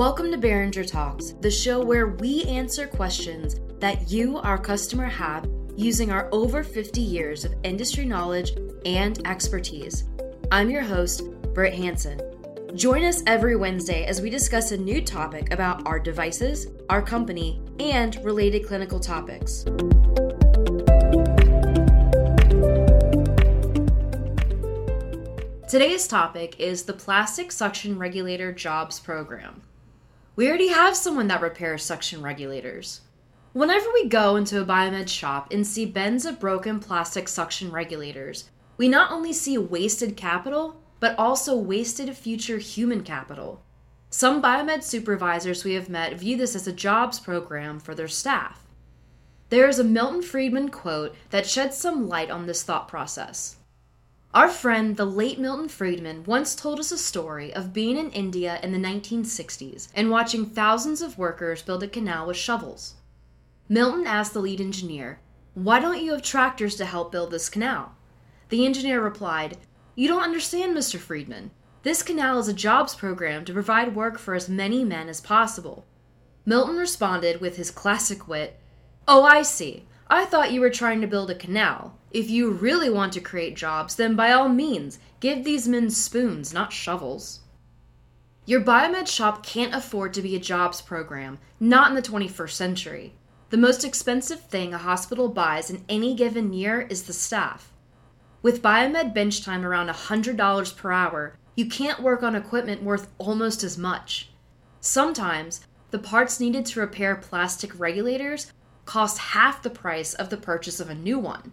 Welcome to Boehringer Talks, the show where we answer questions that you, our customer, have using our over 50 years of industry knowledge and expertise. I'm your host, Britt Hanson. Join us every Wednesday as we discuss a new topic about our devices, our company, and related clinical topics. Today's topic is the Plastic Suction Regulator Jobs Program. We already have someone that repairs suction regulators. Whenever we go into a biomed shop and see bins of broken plastic suction regulators, we not only see wasted capital, but also wasted future human capital. Some biomed supervisors we have met view this as a jobs program for their staff. There is a Milton Friedman quote that sheds some light on this thought process. Our friend, the late Milton Friedman, once told us a story of being in India in the 1960s and watching thousands of workers build a canal with shovels. Milton asked the lead engineer, Why don't you have tractors to help build this canal? The engineer replied, You don't understand, Mr. Friedman. This canal is a jobs program to provide work for as many men as possible. Milton responded with his classic wit, Oh, I see. I thought you were trying to build a canal. If you really want to create jobs, then by all means, give these men spoons, not shovels. Your biomed shop can't afford to be a jobs program, not in the 21st century. The most expensive thing a hospital buys in any given year is the staff. With biomed bench time around $100 per hour, you can't work on equipment worth almost as much. Sometimes, the parts needed to repair plastic regulators cost half the price of the purchase of a new one.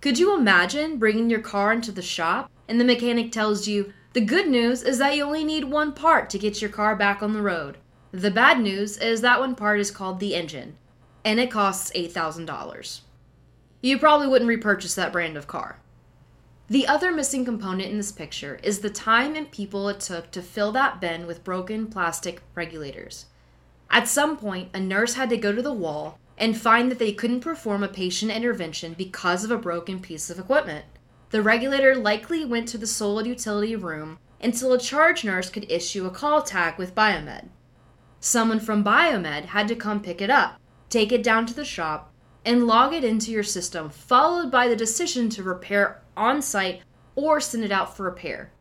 Could you imagine bringing your car into the shop and the mechanic tells you, the good news is that you only need one part to get your car back on the road. The bad news is that one part is called the engine, and it costs $8,000. You probably wouldn't repurchase that brand of car. The other missing component in this picture is the time and people it took to fill that bin with broken plastic regulators. At some point, a nurse had to go to the wall and find that they couldn't perform a patient intervention because of a broken piece of equipment. The regulator likely went to the solid utility room until a charge nurse could issue a call tag with Biomed. Someone from Biomed had to come pick it up, take it down to the shop, and log it into your system, followed by the decision to repair on site or send it out for repair.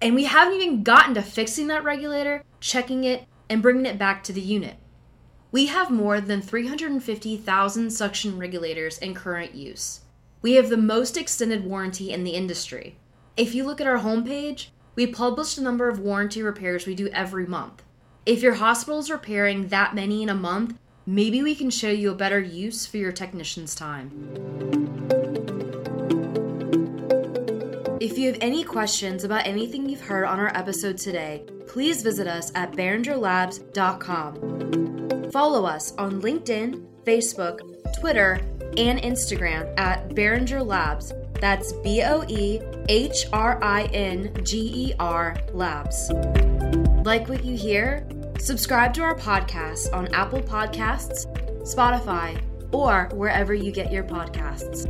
And we haven't even gotten to fixing that regulator, checking it, and bringing it back to the unit. We have more than 350,000 suction regulators in current use. We have the most extended warranty in the industry. If you look at our homepage, we publish the number of warranty repairs we do every month. If your hospital is repairing that many in a month, maybe we can show you a better use for your technician's time. If you have any questions about anything you've heard on our episode today, please visit us at boehringerlabs.com. Follow us on LinkedIn, Facebook, Twitter, and Instagram at Boehringer Labs. That's B O E H R I N G E R Labs. Like what you hear? Subscribe to our podcast on Apple Podcasts, Spotify, or wherever you get your podcasts.